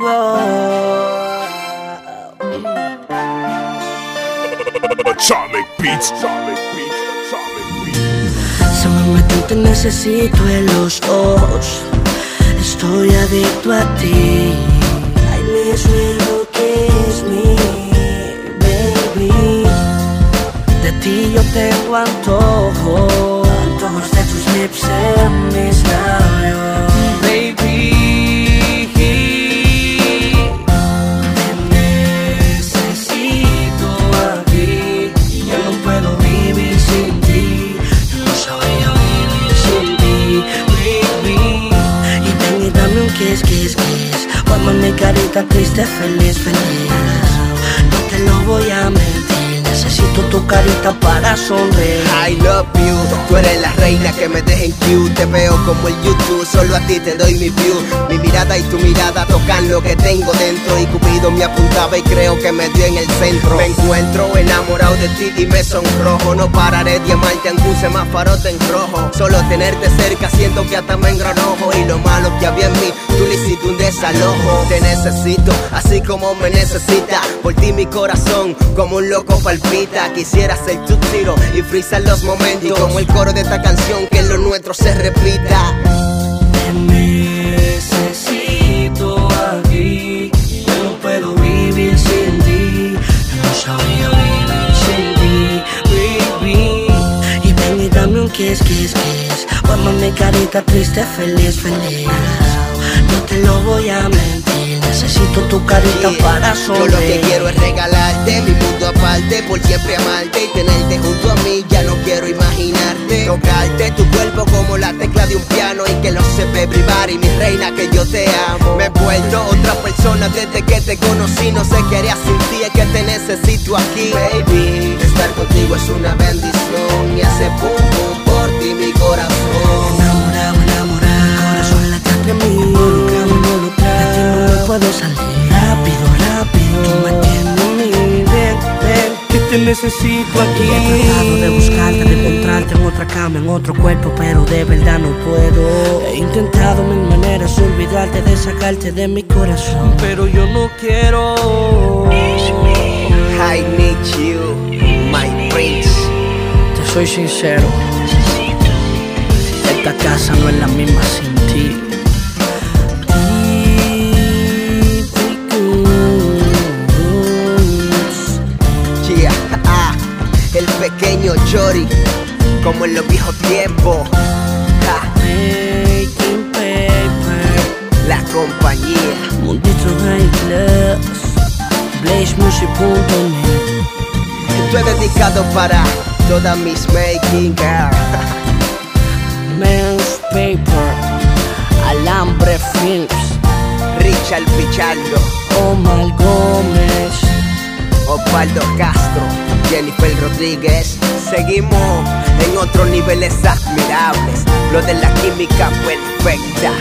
Charlie Beats, Charlie Beats, Charlie me te necesito en los ojos. Estoy adicto a ti. Miss me, you kiss me, baby. De ti yo tengo antojo. Antojos de tus mi carita triste, feliz, feliz. No te lo voy a mentir. Necesito tu carita para sonreír. I love you, tú eres la reina que me deja en cute Te veo como el YouTube, solo a ti te doy mi view Mi mirada y tu mirada tocan lo que tengo dentro Y Cupido me apuntaba y creo que me dio en el centro Me encuentro enamorado de ti y me sonrojo No pararé de amarte un semáforo en rojo Solo tenerte cerca siento que hasta me engranojo Y lo malo que había en mí, hiciste un desalojo Te necesito, así como me necesita Por ti mi corazón, como un loco palpita Quisiera ser tu tiro y frizar los momentos Y como el coro de esta canción, que lo nuestro se repita Te necesito aquí. Puedo vivir sin ti. No sabría vivir sin ti, baby. Y ven y dame un kiss, kiss, kiss. Ponme mi carita triste, feliz, feliz. No te lo voy a mentir. Necesito tu carita para Yo lo que sonreír. quiero es regalarte mi mundo aparte Por siempre amarte y tenerte junto a mí Ya no quiero imaginarte Tocarte tu cuerpo como la tecla de un piano Y que lo sepa privar y mi reina que yo te amo Me he vuelto otra persona desde que te conocí No sé qué haría sin ti, es que te necesito aquí Baby, estar contigo es una bendición puedo salir. Rápido, rápido, tú mí Ven, ven, que te necesito aquí. He tratado de buscarte, de encontrarte en otra cama, en otro cuerpo Pero de verdad no puedo. He intentado mil maneras olvidarte, de sacarte de mi corazón. Pero yo no quiero. I need you, my prince. Te soy sincero. Esta casa no es la misma sin ti como en los viejos tiempos. Making paper la compañía. Mundito High Class Esto es dedicado para todas mis making girl. Men's Paper Alambre Films Richard Pichardo, Omar Gómez Osvaldo Castro, Jennifer Rodríguez. Seguimos en otros niveles admirables. Lo de la química perfecta.